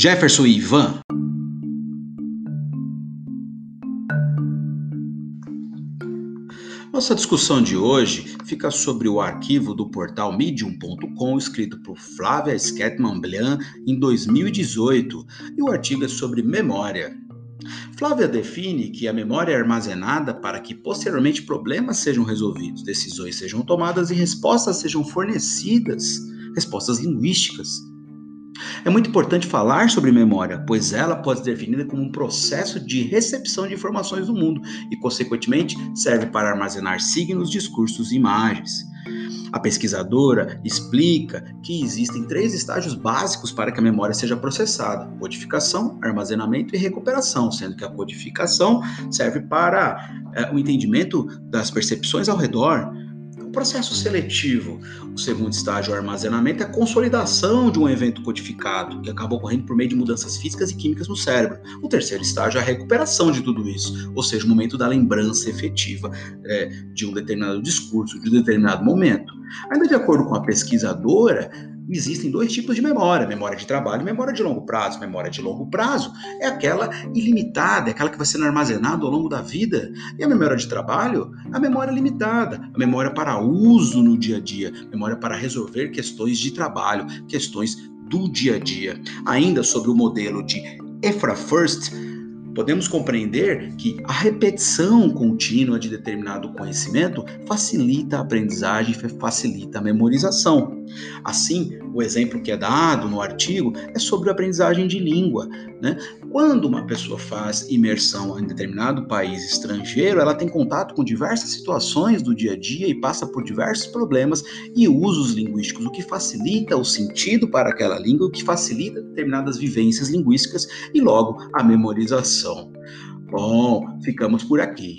Jefferson e Ivan. Nossa discussão de hoje fica sobre o arquivo do portal medium.com escrito por Flávia Sketman Blian em 2018 e o artigo é sobre memória. Flávia define que a memória é armazenada para que posteriormente problemas sejam resolvidos, decisões sejam tomadas e respostas sejam fornecidas, respostas linguísticas. É muito importante falar sobre memória, pois ela pode ser definida como um processo de recepção de informações do mundo e, consequentemente, serve para armazenar signos, discursos e imagens. A pesquisadora explica que existem três estágios básicos para que a memória seja processada: codificação, armazenamento e recuperação, sendo que a codificação serve para é, o entendimento das percepções ao redor, o processo seletivo, o segundo estágio, o armazenamento, é a consolidação de um evento codificado, que acaba ocorrendo por meio de mudanças físicas e químicas no cérebro. O terceiro estágio é a recuperação de tudo isso, ou seja, o momento da lembrança efetiva é, de um determinado discurso, de um determinado momento. Ainda de acordo com a pesquisadora, existem dois tipos de memória: memória de trabalho e memória de longo prazo. Memória de longo prazo é aquela ilimitada, é aquela que vai sendo armazenada ao longo da vida. E a memória de trabalho, a memória limitada, a memória para uso no dia a dia, memória para resolver questões de trabalho, questões do dia a dia. Ainda sobre o modelo de EFRA First, podemos compreender que a repetição contínua de determinado conhecimento facilita a aprendizagem e facilita a memorização. Assim, o exemplo que é dado no artigo é sobre a aprendizagem de língua. Né? Quando uma pessoa faz imersão em determinado país estrangeiro, ela tem contato com diversas situações do dia a dia e passa por diversos problemas e usos linguísticos, o que facilita o sentido para aquela língua, o que facilita determinadas vivências linguísticas e, logo, a memorização. Bom, ficamos por aqui.